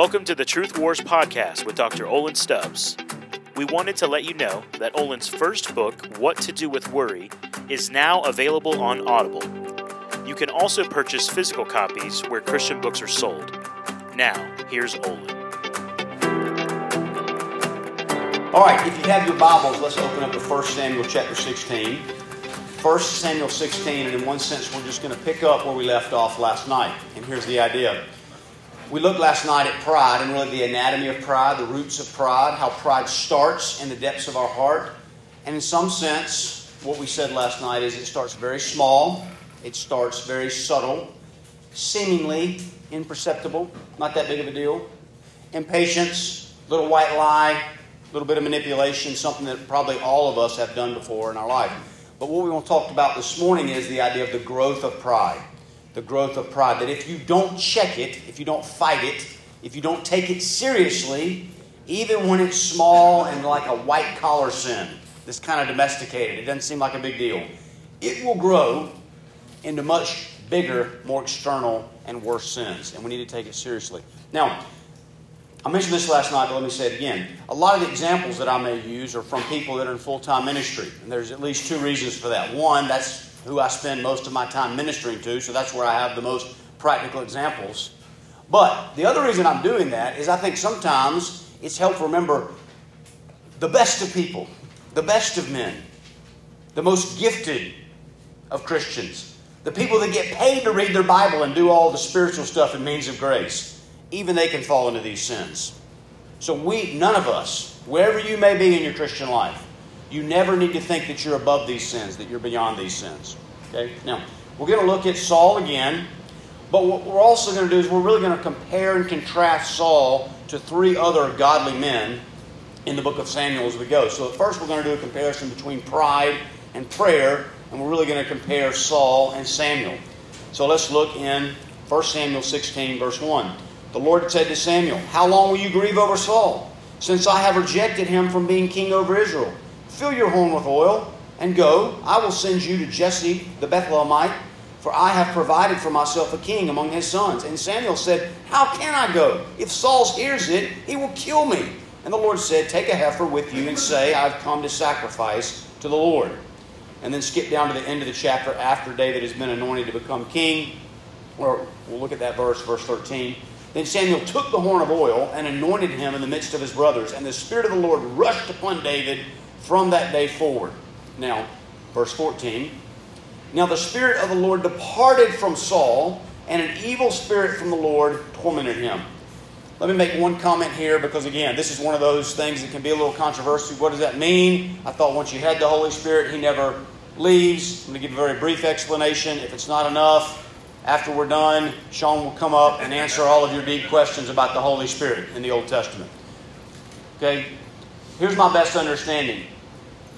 Welcome to the Truth Wars podcast with Dr. Olin Stubbs. We wanted to let you know that Olin's first book, What to Do with Worry, is now available on Audible. You can also purchase physical copies where Christian books are sold. Now, here's Olin. All right, if you have your Bibles, let's open up to 1 Samuel chapter 16. 1 Samuel 16, and in one sense, we're just going to pick up where we left off last night. And here's the idea. We looked last night at pride and really the anatomy of pride, the roots of pride, how pride starts in the depths of our heart. And in some sense, what we said last night is it starts very small, it starts very subtle, seemingly imperceptible, not that big of a deal. Impatience, little white lie, a little bit of manipulation, something that probably all of us have done before in our life. But what we want to talk about this morning is the idea of the growth of pride the growth of pride. That if you don't check it, if you don't fight it, if you don't take it seriously, even when it's small and like a white collar sin, this kind of domesticated, it doesn't seem like a big deal, it will grow into much bigger, more external, and worse sins. And we need to take it seriously. Now, I mentioned this last night, but let me say it again. A lot of the examples that I may use are from people that are in full time ministry. And there's at least two reasons for that. One, that's who I spend most of my time ministering to, so that's where I have the most practical examples. But the other reason I'm doing that is I think sometimes it's helpful to remember the best of people, the best of men, the most gifted of Christians, the people that get paid to read their Bible and do all the spiritual stuff and means of grace, even they can fall into these sins. So we, none of us, wherever you may be in your Christian life, you never need to think that you're above these sins, that you're beyond these sins. Okay? Now, we're going to look at Saul again, but what we're also going to do is we're really going to compare and contrast Saul to three other godly men in the book of Samuel as we go. So, first, we're going to do a comparison between pride and prayer, and we're really going to compare Saul and Samuel. So, let's look in 1 Samuel 16, verse 1. The Lord said to Samuel, How long will you grieve over Saul, since I have rejected him from being king over Israel? Fill your horn with oil and go. I will send you to Jesse the Bethlehemite, for I have provided for myself a king among his sons. And Samuel said, How can I go? If Saul hears it, he will kill me. And the Lord said, Take a heifer with you and say, I've come to sacrifice to the Lord. And then skip down to the end of the chapter after David has been anointed to become king. Or we'll look at that verse, verse 13. Then Samuel took the horn of oil and anointed him in the midst of his brothers. And the Spirit of the Lord rushed upon David from that day forward. Now, verse 14. Now the Spirit of the Lord departed from Saul, and an evil spirit from the Lord tormented him. Let me make one comment here because, again, this is one of those things that can be a little controversial. What does that mean? I thought once you had the Holy Spirit, He never leaves. I'm going to give a very brief explanation. If it's not enough, after we're done, Sean will come up and answer all of your deep questions about the Holy Spirit in the Old Testament. Okay? Here's my best understanding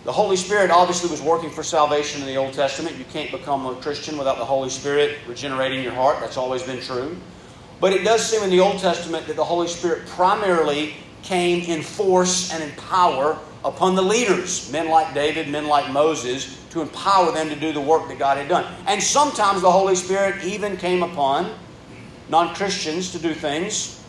the Holy Spirit obviously was working for salvation in the Old Testament. You can't become a Christian without the Holy Spirit regenerating your heart. That's always been true. But it does seem in the Old Testament that the Holy Spirit primarily came in force and in power upon the leaders, men like David, men like Moses, to empower them to do the work that God had done. And sometimes the Holy Spirit even came upon non Christians to do things.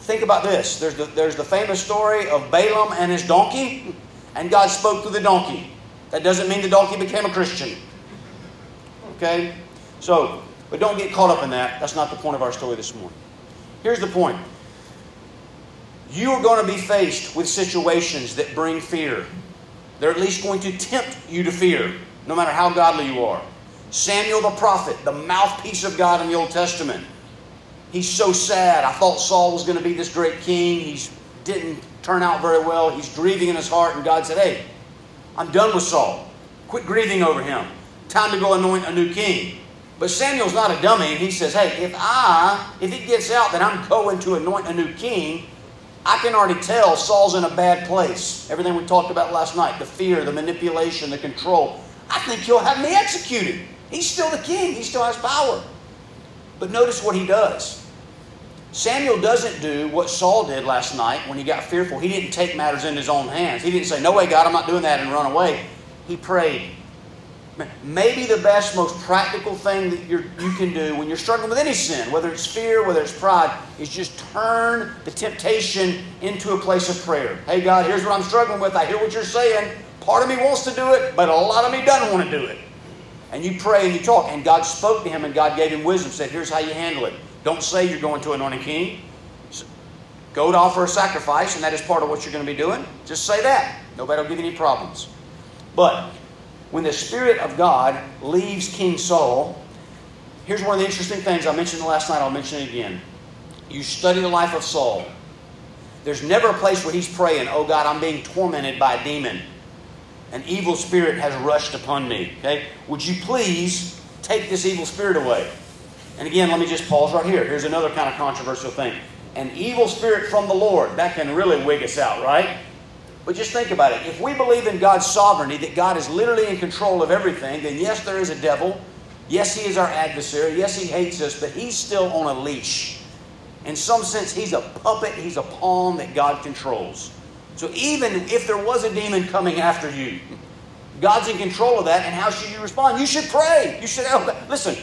Think about this there's the, there's the famous story of Balaam and his donkey and God spoke through the donkey. That doesn't mean the donkey became a Christian. Okay? So, but don't get caught up in that. That's not the point of our story this morning. Here's the point you are going to be faced with situations that bring fear. They're at least going to tempt you to fear, no matter how godly you are. Samuel the prophet, the mouthpiece of God in the Old Testament. He's so sad. I thought Saul was going to be this great king. He didn't turn out very well. He's grieving in his heart, and God said, Hey, I'm done with Saul. Quit grieving over him. Time to go anoint a new king. But Samuel's not a dummy, and he says, Hey, if I, if it gets out that I'm going to anoint a new king, I can already tell Saul's in a bad place. Everything we talked about last night the fear, the manipulation, the control. I think he'll have me executed. He's still the king, he still has power. But notice what he does. Samuel doesn't do what Saul did last night when he got fearful. He didn't take matters in his own hands. He didn't say, No way, God, I'm not doing that, and run away. He prayed. Maybe the best, most practical thing that you can do when you're struggling with any sin, whether it's fear, whether it's pride, is just turn the temptation into a place of prayer. Hey, God, here's what I'm struggling with. I hear what you're saying. Part of me wants to do it, but a lot of me doesn't want to do it. And you pray and you talk, and God spoke to him, and God gave him wisdom, said, Here's how you handle it. Don't say you're going to anoint a king. Go to offer a sacrifice, and that is part of what you're going to be doing. Just say that. Nobody will give you any problems. But when the Spirit of God leaves King Saul, here's one of the interesting things I mentioned last night, I'll mention it again. You study the life of Saul. There's never a place where he's praying, Oh God, I'm being tormented by a demon. An evil spirit has rushed upon me. Okay? Would you please take this evil spirit away? And again, let me just pause right here. Here's another kind of controversial thing. An evil spirit from the Lord, that can really wig us out, right? But just think about it. If we believe in God's sovereignty, that God is literally in control of everything, then yes, there is a devil. Yes, he is our adversary. Yes, he hates us, but he's still on a leash. In some sense, he's a puppet, he's a pawn that God controls. So even if there was a demon coming after you, God's in control of that, and how should you respond? You should pray. You should listen.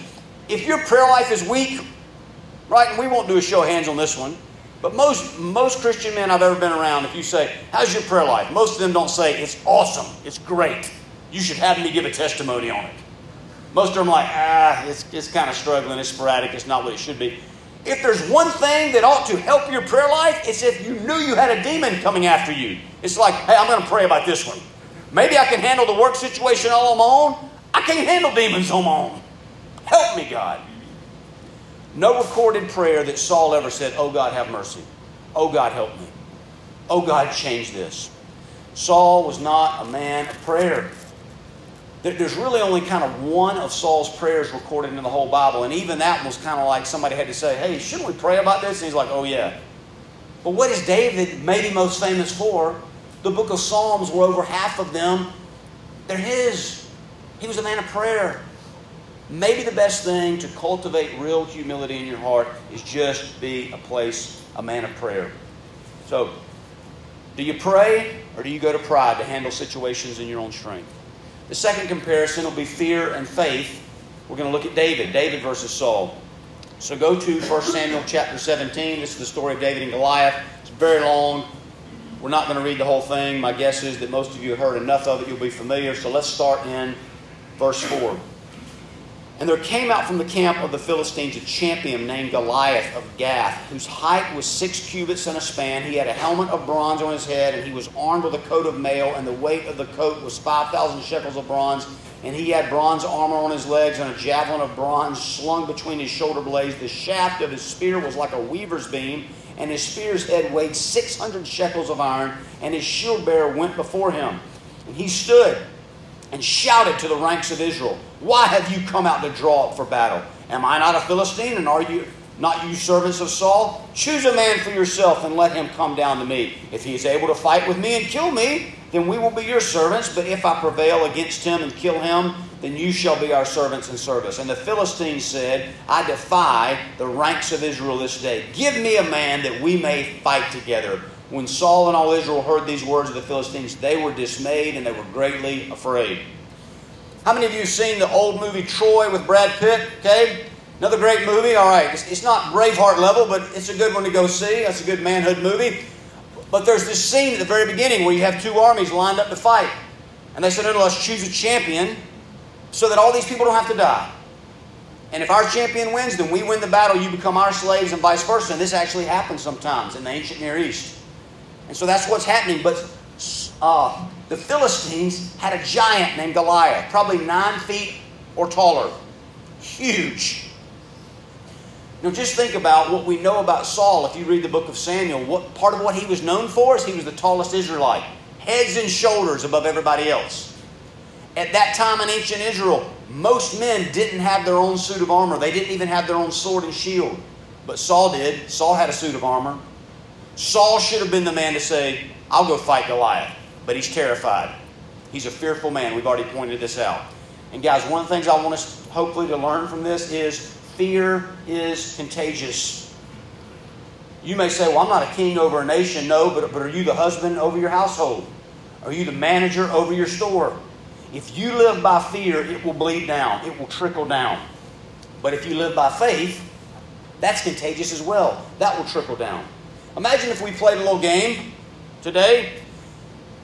If your prayer life is weak, right, and we won't do a show of hands on this one, but most, most Christian men I've ever been around, if you say, How's your prayer life? Most of them don't say, It's awesome, it's great. You should have me give a testimony on it. Most of them are like, Ah, it's, it's kind of struggling, it's sporadic, it's not what it should be. If there's one thing that ought to help your prayer life, it's if you knew you had a demon coming after you. It's like, Hey, I'm going to pray about this one. Maybe I can handle the work situation all on my own. I can't handle demons on my own. Help me, God. No recorded prayer that Saul ever said, Oh God, have mercy. Oh God, help me. Oh God, change this. Saul was not a man of prayer. There's really only kind of one of Saul's prayers recorded in the whole Bible, and even that was kind of like somebody had to say, Hey, shouldn't we pray about this? And he's like, Oh, yeah. But what is David maybe most famous for? The book of Psalms, where over half of them, they're his. He was a man of prayer. Maybe the best thing to cultivate real humility in your heart is just be a place, a man of prayer. So, do you pray or do you go to pride to handle situations in your own strength? The second comparison will be fear and faith. We're going to look at David, David versus Saul. So go to 1 Samuel chapter 17. This is the story of David and Goliath. It's very long. We're not going to read the whole thing. My guess is that most of you have heard enough of it, you'll be familiar. So let's start in verse 4. And there came out from the camp of the Philistines a champion named Goliath of Gath, whose height was six cubits and a span. He had a helmet of bronze on his head, and he was armed with a coat of mail, and the weight of the coat was 5,000 shekels of bronze. And he had bronze armor on his legs, and a javelin of bronze slung between his shoulder blades. The shaft of his spear was like a weaver's beam, and his spear's head weighed 600 shekels of iron, and his shield bearer went before him. And he stood and shouted to the ranks of Israel, Why have you come out to draw up for battle? Am I not a Philistine, and are you not you servants of Saul? Choose a man for yourself and let him come down to me. If he is able to fight with me and kill me, then we will be your servants. But if I prevail against him and kill him, then you shall be our servants and service. And the Philistines said, I defy the ranks of Israel this day. Give me a man that we may fight together. When Saul and all Israel heard these words of the Philistines, they were dismayed and they were greatly afraid. How many of you have seen the old movie Troy with Brad Pitt? Okay? Another great movie. All right. It's, it's not Braveheart level, but it's a good one to go see. That's a good manhood movie. But there's this scene at the very beginning where you have two armies lined up to fight. And they said, no, let's choose a champion so that all these people don't have to die. And if our champion wins, then we win the battle, you become our slaves, and vice versa. And this actually happens sometimes in the ancient Near East. And so that's what's happening. But uh, the Philistines had a giant named Goliath, probably nine feet or taller. Huge. Now, just think about what we know about Saul if you read the book of Samuel. What part of what he was known for is he was the tallest Israelite, heads and shoulders above everybody else. At that time in ancient Israel, most men didn't have their own suit of armor. They didn't even have their own sword and shield. But Saul did. Saul had a suit of armor. Saul should have been the man to say, I'll go fight Goliath. But he's terrified. He's a fearful man. We've already pointed this out. And guys, one of the things I want us hopefully to learn from this is fear is contagious. You may say, Well, I'm not a king over a nation. No, but, but are you the husband over your household? Are you the manager over your store? If you live by fear, it will bleed down, it will trickle down. But if you live by faith, that's contagious as well. That will trickle down. Imagine if we played a little game today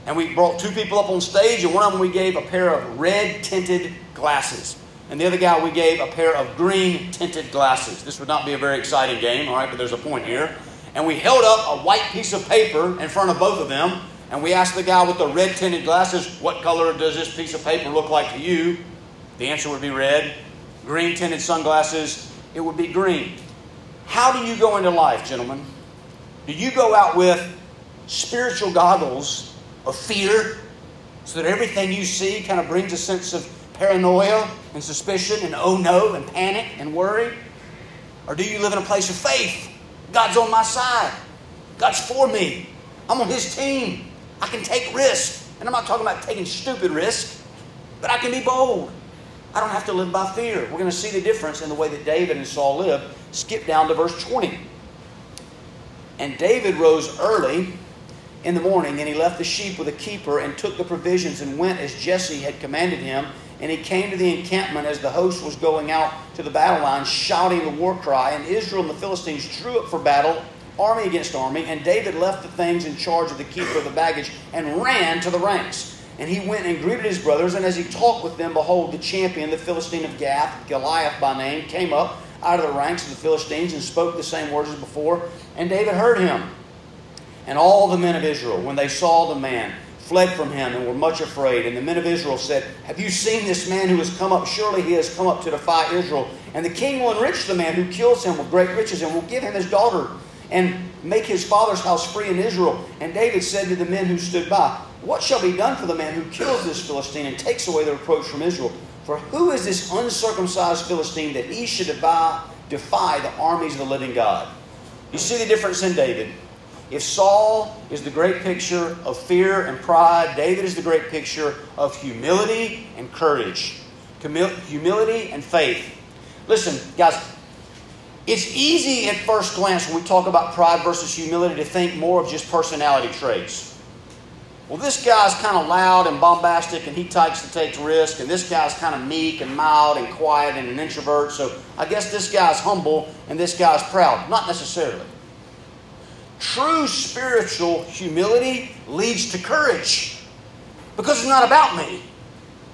and we brought two people up on stage, and one of them we gave a pair of red tinted glasses. And the other guy we gave a pair of green tinted glasses. This would not be a very exciting game, all right, but there's a point here. And we held up a white piece of paper in front of both of them, and we asked the guy with the red tinted glasses, What color does this piece of paper look like to you? The answer would be red. Green tinted sunglasses, it would be green. How do you go into life, gentlemen? Do you go out with spiritual goggles of fear so that everything you see kind of brings a sense of paranoia and suspicion and oh no and panic and worry? Or do you live in a place of faith? God's on my side. God's for me. I'm on His team. I can take risks. And I'm not talking about taking stupid risks, but I can be bold. I don't have to live by fear. We're going to see the difference in the way that David and Saul lived. Skip down to verse 20. And David rose early in the morning, and he left the sheep with a keeper and took the provisions and went as Jesse had commanded him. And he came to the encampment as the host was going out to the battle line, shouting the war cry. And Israel and the Philistines drew up for battle, army against army. And David left the things in charge of the keeper of the baggage and ran to the ranks. And he went and greeted his brothers, and as he talked with them, behold, the champion, the Philistine of Gath, Goliath by name, came up out of the ranks of the Philistines and spoke the same words as before. And David heard him. And all the men of Israel, when they saw the man, fled from him and were much afraid. And the men of Israel said, Have you seen this man who has come up? Surely he has come up to defy Israel. And the king will enrich the man who kills him with great riches and will give him his daughter and make his father's house free in Israel. And David said to the men who stood by, What shall be done for the man who kills this Philistine and takes away the reproach from Israel? For who is this uncircumcised Philistine that he should defy, defy the armies of the living God? You see the difference in David. If Saul is the great picture of fear and pride, David is the great picture of humility and courage, humility and faith. Listen, guys, it's easy at first glance when we talk about pride versus humility to think more of just personality traits. Well, this guy's kind of loud and bombastic and he takes to take risk, and this guy's kind of meek and mild and quiet and an introvert, so I guess this guy's humble and this guy's proud. Not necessarily. True spiritual humility leads to courage because it's not about me.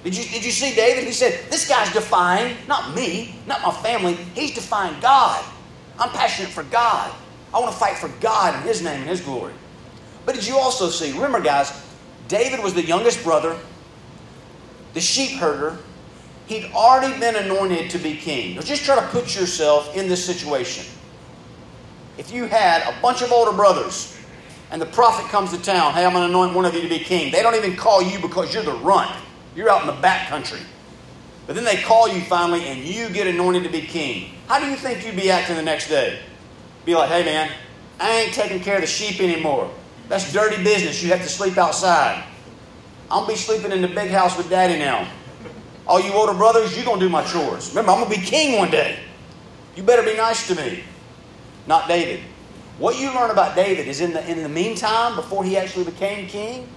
Did you, did you see David? He said, This guy's defying, not me, not my family, he's defying God. I'm passionate for God. I want to fight for God and His name and His glory. But did you also see, remember, guys, David was the youngest brother, the sheep herder. He'd already been anointed to be king. Now just try to put yourself in this situation if you had a bunch of older brothers and the prophet comes to town, hey, I'm going to anoint one of you to be king. They don't even call you because you're the runt. You're out in the back country. But then they call you finally and you get anointed to be king. How do you think you'd be acting the next day? Be like, hey man, I ain't taking care of the sheep anymore. That's dirty business. You have to sleep outside. I'm to be sleeping in the big house with daddy now. All you older brothers, you're to do my chores. Remember, I'm to be king one day. You better be nice to me not David. What you learn about David is in the, in the meantime, before he actually became king,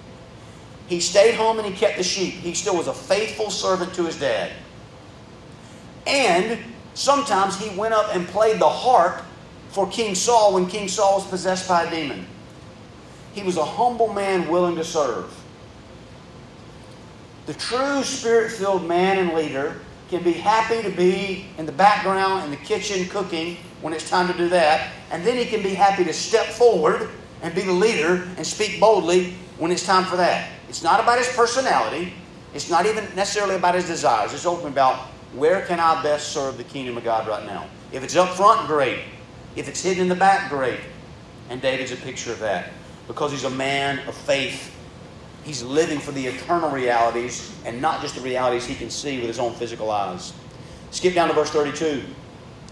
he stayed home and he kept the sheep. He still was a faithful servant to his dad. And sometimes he went up and played the harp for King Saul when King Saul was possessed by a demon. He was a humble man willing to serve. The true spirit filled man and leader can be happy to be in the background in the kitchen cooking when it's time to do that. And then he can be happy to step forward and be the leader and speak boldly when it's time for that. It's not about his personality. It's not even necessarily about his desires. It's ultimately about where can I best serve the kingdom of God right now. If it's up front, great. If it's hidden in the back, great. And David's a picture of that because he's a man of faith. He's living for the eternal realities and not just the realities he can see with his own physical eyes. Skip down to verse 32.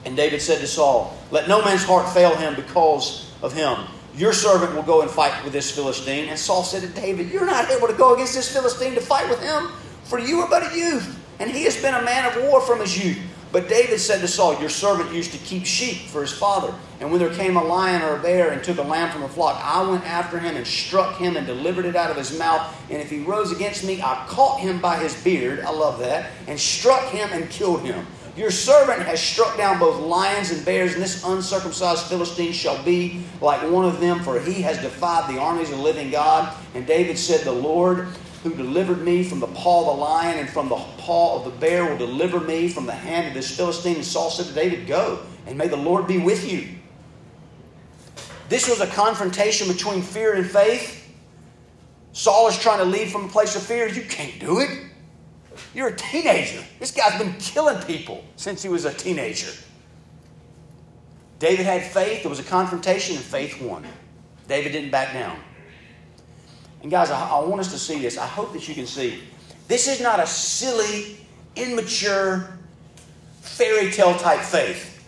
And David said to Saul, Let no man's heart fail him because of him. Your servant will go and fight with this Philistine. And Saul said to David, You're not able to go against this Philistine to fight with him, for you are but a youth, and he has been a man of war from his youth. But David said to Saul, Your servant used to keep sheep for his father. And when there came a lion or a bear and took a lamb from the flock, I went after him and struck him and delivered it out of his mouth. And if he rose against me, I caught him by his beard. I love that. And struck him and killed him. Your servant has struck down both lions and bears, and this uncircumcised Philistine shall be like one of them, for he has defied the armies of the living God. And David said, The Lord who delivered me from the paw of the lion and from the paw of the bear will deliver me from the hand of this Philistine. And Saul said to David, Go, and may the Lord be with you. This was a confrontation between fear and faith. Saul is trying to lead from a place of fear. You can't do it. You're a teenager. This guy's been killing people since he was a teenager. David had faith. There was a confrontation, and faith won. David didn't back down. And guys, I, I want us to see this. I hope that you can see. This is not a silly, immature, fairy tale type faith.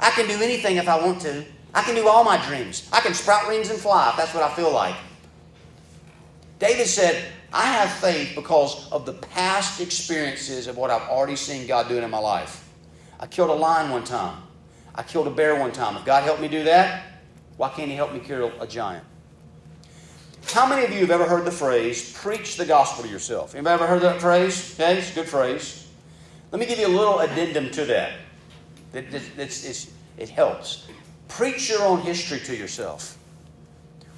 I can do anything if I want to. I can do all my dreams. I can sprout wings and fly if that's what I feel like. David said, I have faith because of the past experiences of what I've already seen God doing in my life. I killed a lion one time. I killed a bear one time. If God helped me do that, why can't He help me kill a giant? How many of you have ever heard the phrase, preach the gospel to yourself? Anybody ever heard that phrase? Okay, it's a good phrase. Let me give you a little addendum to that. It, it, it's, it's, it helps. Preach your own history to yourself.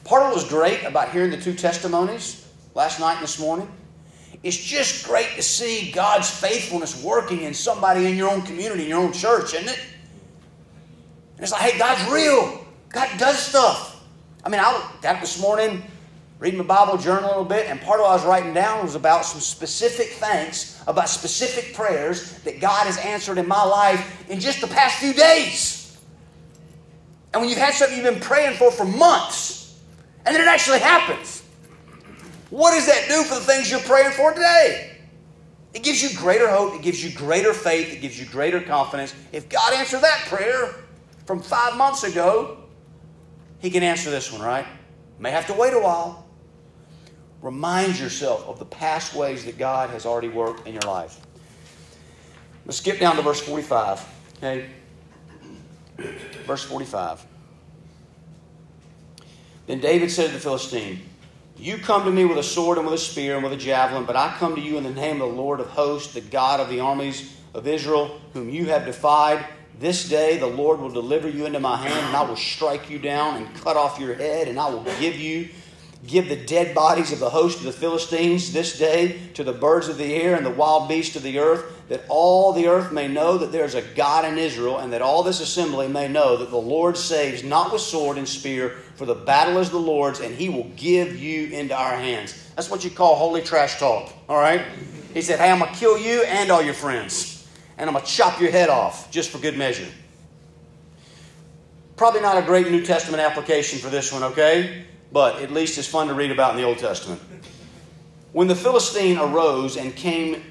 Part of what was great about hearing the two testimonies last night and this morning, it's just great to see God's faithfulness working in somebody in your own community, in your own church, isn't it? And it's like, hey, God's real. God does stuff. I mean, I got this morning reading my Bible journal a little bit, and part of what I was writing down was about some specific thanks, about specific prayers that God has answered in my life in just the past few days. And when you've had something you've been praying for for months, and then it actually happens, what does that do for the things you're praying for today? It gives you greater hope, it gives you greater faith, it gives you greater confidence. If God answered that prayer from five months ago, He can answer this one, right? May have to wait a while. Remind yourself of the past ways that God has already worked in your life. Let's skip down to verse 45. Okay? Verse 45. Then David said to the Philistine, You come to me with a sword and with a spear and with a javelin, but I come to you in the name of the Lord of hosts, the God of the armies of Israel, whom you have defied. This day the Lord will deliver you into my hand, and I will strike you down and cut off your head, and I will give you Give the dead bodies of the host of the Philistines this day to the birds of the air and the wild beasts of the earth, that all the earth may know that there is a God in Israel, and that all this assembly may know that the Lord saves not with sword and spear, for the battle is the Lord's, and he will give you into our hands. That's what you call holy trash talk, all right? He said, Hey, I'm going to kill you and all your friends, and I'm going to chop your head off just for good measure. Probably not a great New Testament application for this one, okay? But at least it's fun to read about in the Old Testament. When the Philistine arose and came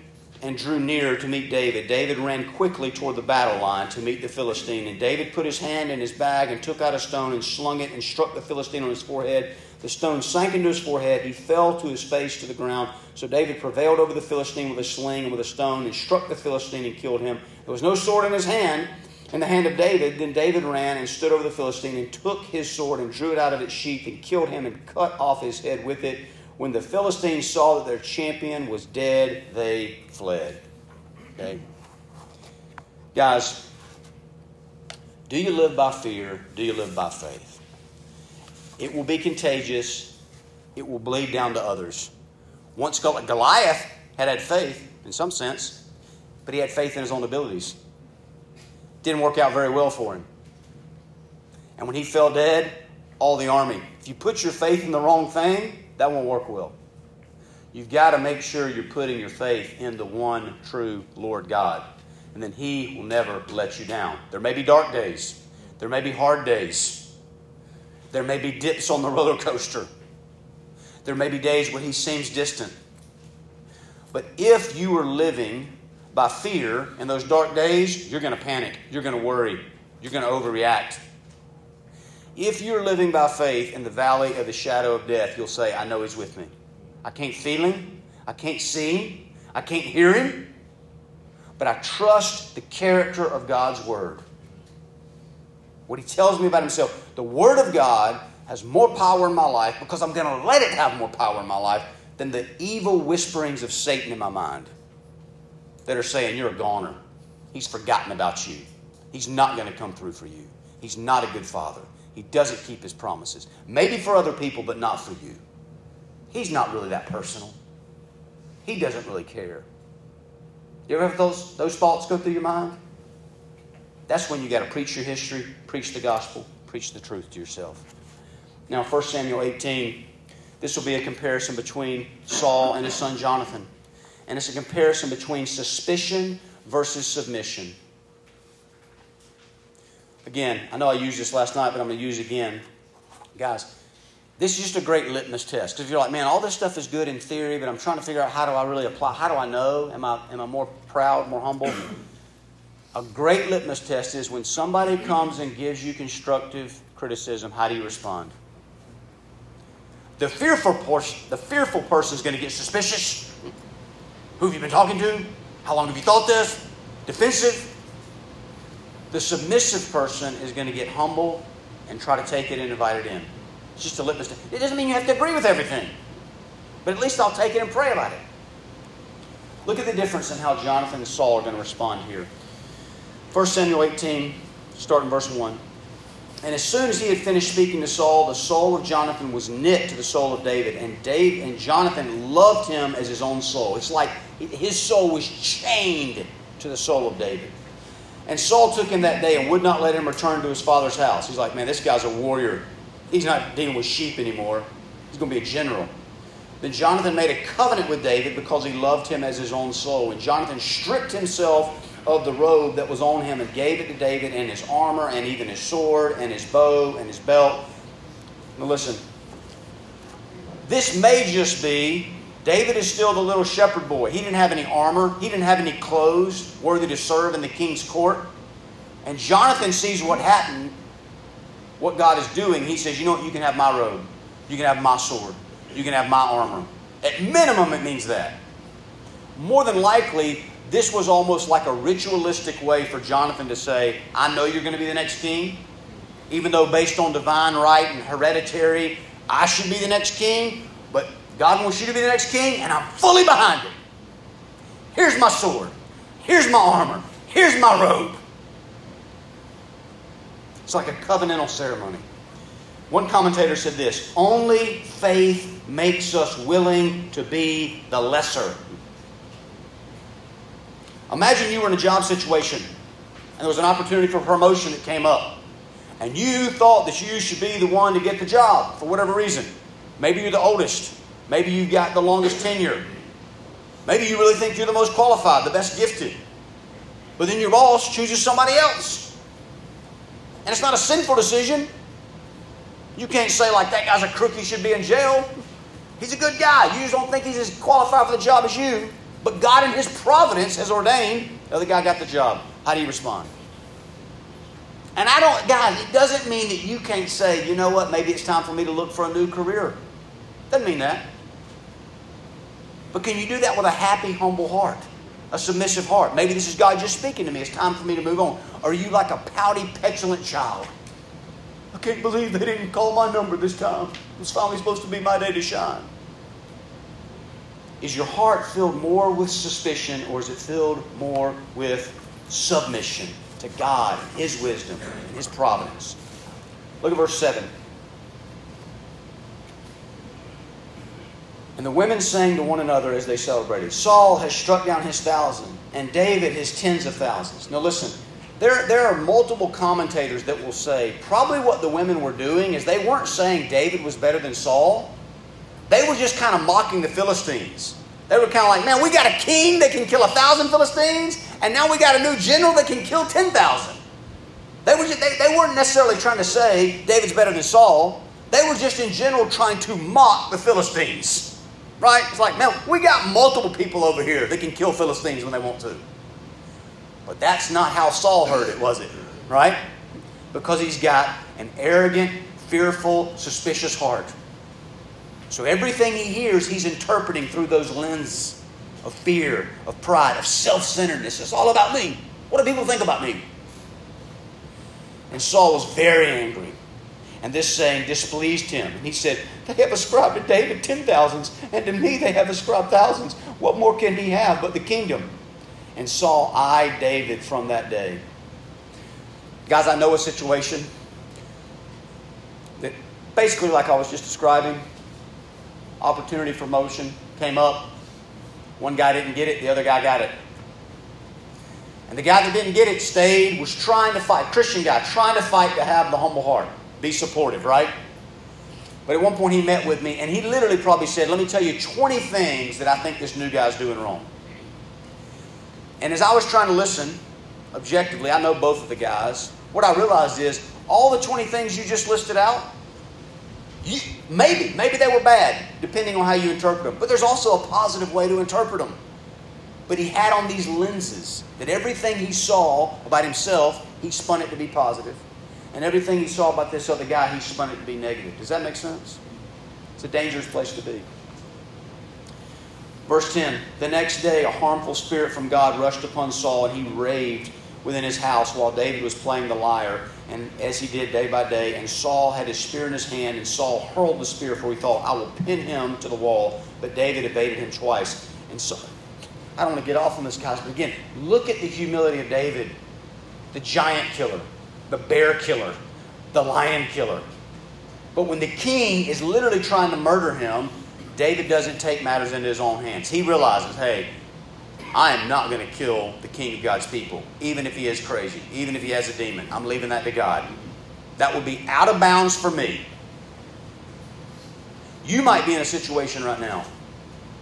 and drew near to meet David, David ran quickly toward the battle line to meet the Philistine. And David put his hand in his bag and took out a stone and slung it and struck the Philistine on his forehead. The stone sank into his forehead. He fell to his face to the ground. So David prevailed over the Philistine with a sling and with a stone and struck the Philistine and killed him. There was no sword in his hand in the hand of David. Then David ran and stood over the Philistine and took his sword and drew it out of its sheath and killed him and cut off his head with it. When the Philistines saw that their champion was dead, they fled. Okay? Guys, do you live by fear? Do you live by faith? It will be contagious. It will bleed down to others. Once Goliath had had faith, in some sense, but he had faith in his own abilities didn't work out very well for him. And when he fell dead, all the army. If you put your faith in the wrong thing, that won't work well. You've got to make sure you're putting your faith in the one true Lord God. And then He will never let you down. There may be dark days, there may be hard days, there may be dips on the roller coaster, there may be days when He seems distant. But if you are living by fear in those dark days, you're going to panic. You're going to worry. You're going to overreact. If you're living by faith in the valley of the shadow of death, you'll say, I know He's with me. I can't feel Him. I can't see Him. I can't hear Him. But I trust the character of God's Word. What He tells me about Himself. The Word of God has more power in my life because I'm going to let it have more power in my life than the evil whisperings of Satan in my mind that are saying, You're a goner. He's forgotten about you. He's not going to come through for you. He's not a good father. He doesn't keep his promises. Maybe for other people, but not for you. He's not really that personal. He doesn't really care. You ever have those, those thoughts go through your mind? That's when you got to preach your history, preach the gospel, preach the truth to yourself. Now, 1 Samuel 18, this will be a comparison between Saul and his son Jonathan. And it's a comparison between suspicion versus submission. Again, I know I used this last night, but I'm going to use it again. Guys, this is just a great litmus test. Because if you're like, man, all this stuff is good in theory, but I'm trying to figure out how do I really apply? How do I know? Am I, am I more proud, more humble? a great litmus test is when somebody comes and gives you constructive criticism, how do you respond? The fearful, portion, the fearful person is going to get suspicious. Who have you been talking to? How long have you thought this? Defensive. The submissive person is going to get humble and try to take it and invite it in. It's just a litmus test. It doesn't mean you have to agree with everything, but at least I'll take it and pray about it. Look at the difference in how Jonathan and Saul are going to respond here. 1 Samuel 18, starting verse 1. And as soon as he had finished speaking to Saul, the soul of Jonathan was knit to the soul of David, and David and Jonathan loved him as his own soul. It's like his soul was chained to the soul of David. And Saul took him that day and would not let him return to his father's house. He's like, man, this guy's a warrior. He's not dealing with sheep anymore. He's going to be a general. Then Jonathan made a covenant with David because he loved him as his own soul. And Jonathan stripped himself of the robe that was on him and gave it to David and his armor and even his sword and his bow and his belt. Now listen, this may just be David is still the little shepherd boy. He didn't have any armor, he didn't have any clothes worthy to serve in the king's court. And Jonathan sees what happened, what God is doing. He says, You know what? You can have my robe, you can have my sword, you can have my armor. At minimum, it means that. More than likely, this was almost like a ritualistic way for Jonathan to say, I know you're going to be the next king, even though based on divine right and hereditary, I should be the next king. God wants you to be the next king, and I'm fully behind it. Here's my sword. Here's my armor. Here's my robe. It's like a covenantal ceremony. One commentator said this Only faith makes us willing to be the lesser. Imagine you were in a job situation and there was an opportunity for promotion that came up. And you thought that you should be the one to get the job for whatever reason. Maybe you're the oldest. Maybe you got the longest tenure. Maybe you really think you're the most qualified, the best gifted. But then your boss chooses somebody else. And it's not a sinful decision. You can't say, like, that guy's a crook, he should be in jail. He's a good guy. You just don't think he's as qualified for the job as you. But God, in His providence, has ordained the other guy got the job. How do you respond? And I don't, guys, it doesn't mean that you can't say, you know what, maybe it's time for me to look for a new career. Doesn't mean that. But can you do that with a happy, humble heart? A submissive heart? Maybe this is God just speaking to me. It's time for me to move on. Are you like a pouty, petulant child? I can't believe they didn't call my number this time. It was finally supposed to be my day to shine. Is your heart filled more with suspicion or is it filled more with submission to God, His wisdom, and His providence? Look at verse 7. And the women sang to one another as they celebrated Saul has struck down his thousand, and David his tens of thousands. Now listen, there, there are multiple commentators that will say probably what the women were doing is they weren't saying David was better than Saul. They were just kind of mocking the Philistines. They were kind of like, man, we got a king that can kill a thousand Philistines, and now we got a new general that can kill 10,000. They, were they, they weren't necessarily trying to say David's better than Saul. They were just in general trying to mock the Philistines. Right? It's like, man, we got multiple people over here that can kill Philistines when they want to. But that's not how Saul heard it, was it? Right? Because he's got an arrogant, fearful, suspicious heart. So everything he hears, he's interpreting through those lenses. of fear, of pride, of self centeredness. It's all about me. What do people think about me? And Saul was very angry. And this saying displeased him. And he said, They have ascribed to David ten thousands, and to me they have ascribed thousands. What more can he have but the kingdom? And Saul eyed David from that day. Guys, I know a situation that basically, like I was just describing, opportunity for motion came up. One guy didn't get it, the other guy got it. And the guy that didn't get it stayed, was trying to fight, Christian guy, trying to fight to have the humble heart be supportive, right? But at one point he met with me and he literally probably said, Let me tell you 20 things that I think this new guy's doing wrong. And as I was trying to listen, objectively, I know both of the guys, what I realized is all the 20 things you just listed out, you, maybe, maybe they were bad, depending on how you interpret them. But there's also a positive way to interpret them. But he had on these lenses that everything he saw about himself, he spun it to be positive. And everything he saw about this other guy, he spun it to be negative. Does that make sense? It's a dangerous place to be. Verse 10 The next day, a harmful spirit from God rushed upon Saul, and he raved within his house while David was playing the lyre, and as he did day by day. And Saul had his spear in his hand, and Saul hurled the spear, for he thought, I will pin him to the wall. But David evaded him twice. And so, I don't want to get off on this, guys, but again, look at the humility of David, the giant killer the bear killer, the lion killer. But when the king is literally trying to murder him, David doesn't take matters into his own hands. He realizes, hey, I am not going to kill the king of God's people, even if he is crazy, even if he has a demon. I'm leaving that to God. That would be out of bounds for me. You might be in a situation right now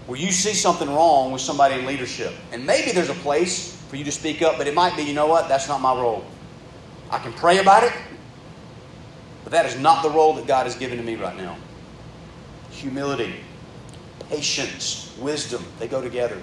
where you see something wrong with somebody in leadership. And maybe there's a place for you to speak up, but it might be, you know what, that's not my role. I can pray about it, but that is not the role that God has given to me right now. Humility, patience, wisdom, they go together.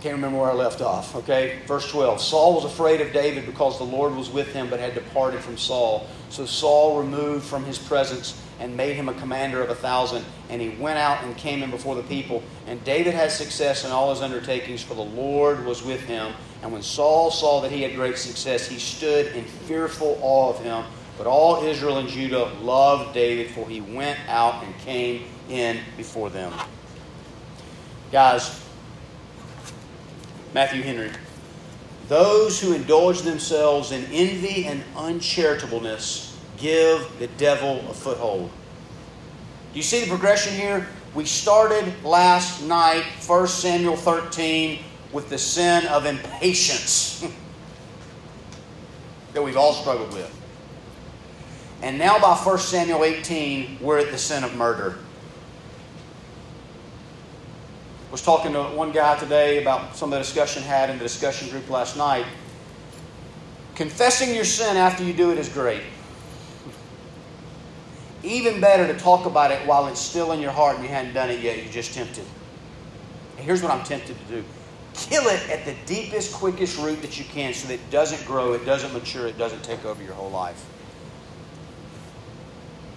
Can't remember where I left off. Okay, verse 12. Saul was afraid of David because the Lord was with him, but had departed from Saul. So Saul removed from his presence and made him a commander of a thousand. And he went out and came in before the people. And David had success in all his undertakings, for the Lord was with him. And when Saul saw that he had great success, he stood in fearful awe of him. But all Israel and Judah loved David, for he went out and came in before them. Guys, Matthew Henry. Those who indulge themselves in envy and uncharitableness give the devil a foothold. Do you see the progression here? We started last night, 1 Samuel 13, with the sin of impatience that we've all struggled with. And now by 1 Samuel 18, we're at the sin of murder. I was talking to one guy today about some of the discussion had in the discussion group last night. Confessing your sin after you do it is great. Even better to talk about it while it's still in your heart and you hadn't done it yet, you're just tempted. And here's what I'm tempted to do kill it at the deepest, quickest root that you can so that it doesn't grow, it doesn't mature, it doesn't take over your whole life.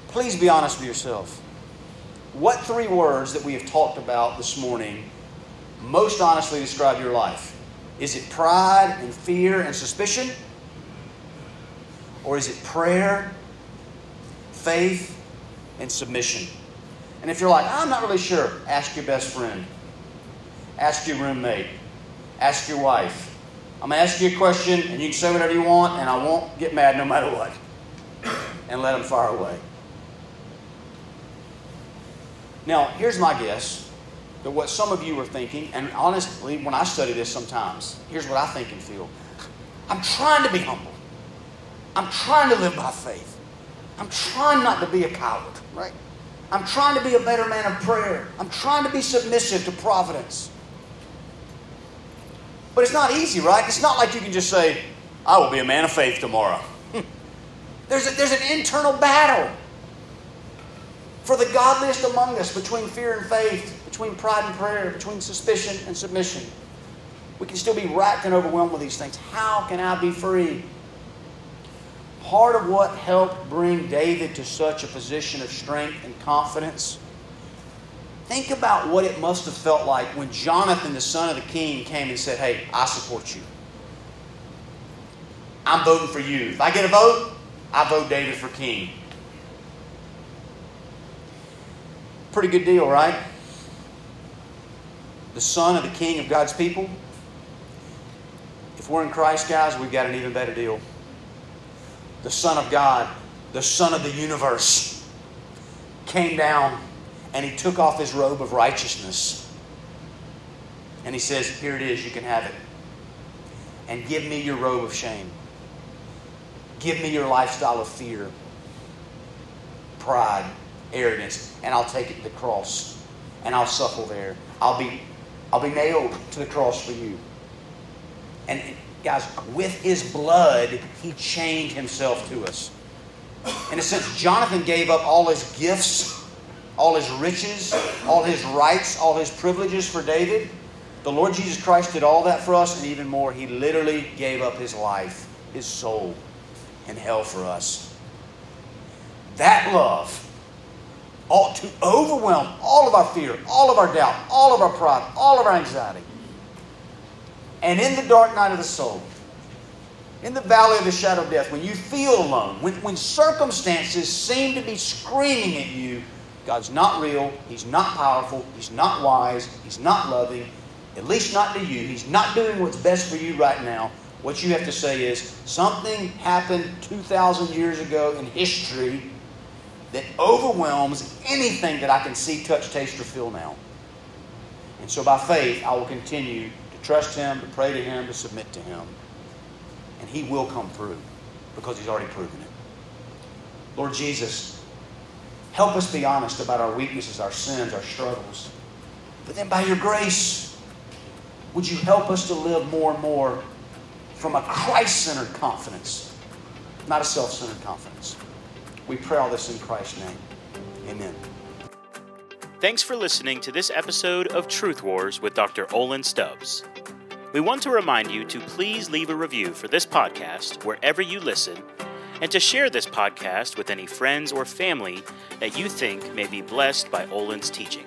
Please be honest with yourself. What three words that we have talked about this morning most honestly describe your life? Is it pride and fear and suspicion? Or is it prayer, faith, and submission? And if you're like, I'm not really sure, ask your best friend, ask your roommate, Ask your wife. I'm going to ask you a question, and you can say whatever you want, and I won't get mad no matter what. And let them fire away. Now, here's my guess that what some of you are thinking, and honestly, when I study this sometimes, here's what I think and feel. I'm trying to be humble. I'm trying to live by faith. I'm trying not to be a coward, right? I'm trying to be a better man of prayer. I'm trying to be submissive to providence. But it's not easy, right? It's not like you can just say, I will be a man of faith tomorrow. Hmm. there's, a, there's an internal battle for the godliest among us between fear and faith, between pride and prayer, between suspicion and submission. We can still be racked and overwhelmed with these things. How can I be free? Part of what helped bring David to such a position of strength and confidence Think about what it must have felt like when Jonathan, the son of the king, came and said, Hey, I support you. I'm voting for you. If I get a vote, I vote David for king. Pretty good deal, right? The son of the king of God's people. If we're in Christ, guys, we've got an even better deal. The Son of God, the Son of the universe, came down and he took off his robe of righteousness. And he says, Here it is, you can have it. And give me your robe of shame. Give me your lifestyle of fear, pride, arrogance, and I'll take it to the cross. And I'll suffer there. I'll be, I'll be nailed to the cross for you. And guys, with his blood, he chained himself to us. In a sense, Jonathan gave up all his gifts all his riches, all his rights, all his privileges for David. The Lord Jesus Christ did all that for us and even more. He literally gave up his life, his soul, and hell for us. That love ought to overwhelm all of our fear, all of our doubt, all of our pride, all of our anxiety. And in the dark night of the soul, in the valley of the shadow of death, when you feel alone, when, when circumstances seem to be screaming at you, God's not real. He's not powerful. He's not wise. He's not loving, at least not to you. He's not doing what's best for you right now. What you have to say is something happened 2,000 years ago in history that overwhelms anything that I can see, touch, taste, or feel now. And so by faith, I will continue to trust Him, to pray to Him, to submit to Him. And He will come through because He's already proven it. Lord Jesus, Help us be honest about our weaknesses, our sins, our struggles. But then by your grace, would you help us to live more and more from a Christ centered confidence, not a self centered confidence? We pray all this in Christ's name. Amen. Thanks for listening to this episode of Truth Wars with Dr. Olin Stubbs. We want to remind you to please leave a review for this podcast wherever you listen and to share this podcast with any friends or family that you think may be blessed by Olin's teaching.